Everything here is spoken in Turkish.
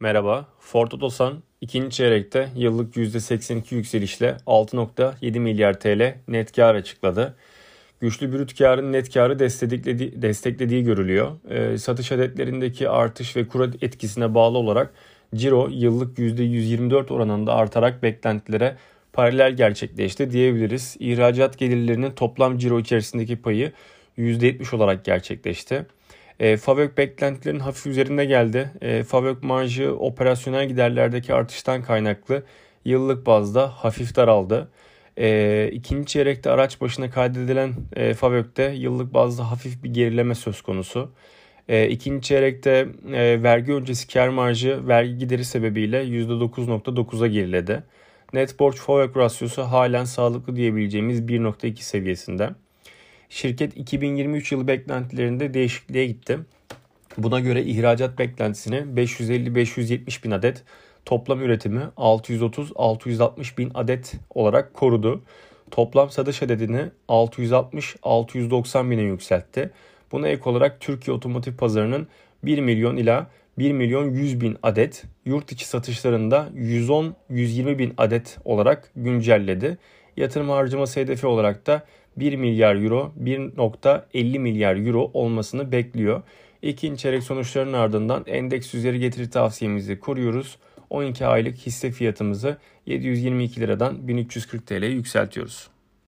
Merhaba. Ford Otosan ikinci çeyrekte yıllık %82 yükselişle 6.7 milyar TL net kar açıkladı. Güçlü brüt karın net karı desteklediği, görülüyor. E, satış adetlerindeki artış ve kur etkisine bağlı olarak ciro yıllık %124 oranında artarak beklentilere paralel gerçekleşti diyebiliriz. İhracat gelirlerinin toplam ciro içerisindeki payı %70 olarak gerçekleşti. E, Favök beklentilerin hafif üzerinde geldi. E, Favök marjı operasyonel giderlerdeki artıştan kaynaklı yıllık bazda hafif daraldı. E, ikinci çeyrekte araç başına kaydedilen e, Favök'te yıllık bazda hafif bir gerileme söz konusu. E, ikinci çeyrekte e, vergi öncesi kar marjı vergi gideri sebebiyle %9.9'a geriledi. Net borç Favök rasyosu halen sağlıklı diyebileceğimiz 1.2 seviyesinde. Şirket 2023 yılı beklentilerinde değişikliğe gitti. Buna göre ihracat beklentisini 550-570 bin adet, toplam üretimi 630-660 bin adet olarak korudu. Toplam satış adedini 660-690 bine yükseltti. Buna ek olarak Türkiye otomotiv pazarının 1 milyon ila 1 milyon 100 bin adet, yurt içi satışlarında 110-120 bin adet olarak güncelledi. Yatırım harcaması hedefi olarak da 1 milyar euro 1.50 milyar euro olmasını bekliyor. İkinci çeyrek sonuçlarının ardından endeks üzeri getiri tavsiyemizi koruyoruz. 12 aylık hisse fiyatımızı 722 liradan 1340 TL'ye yükseltiyoruz.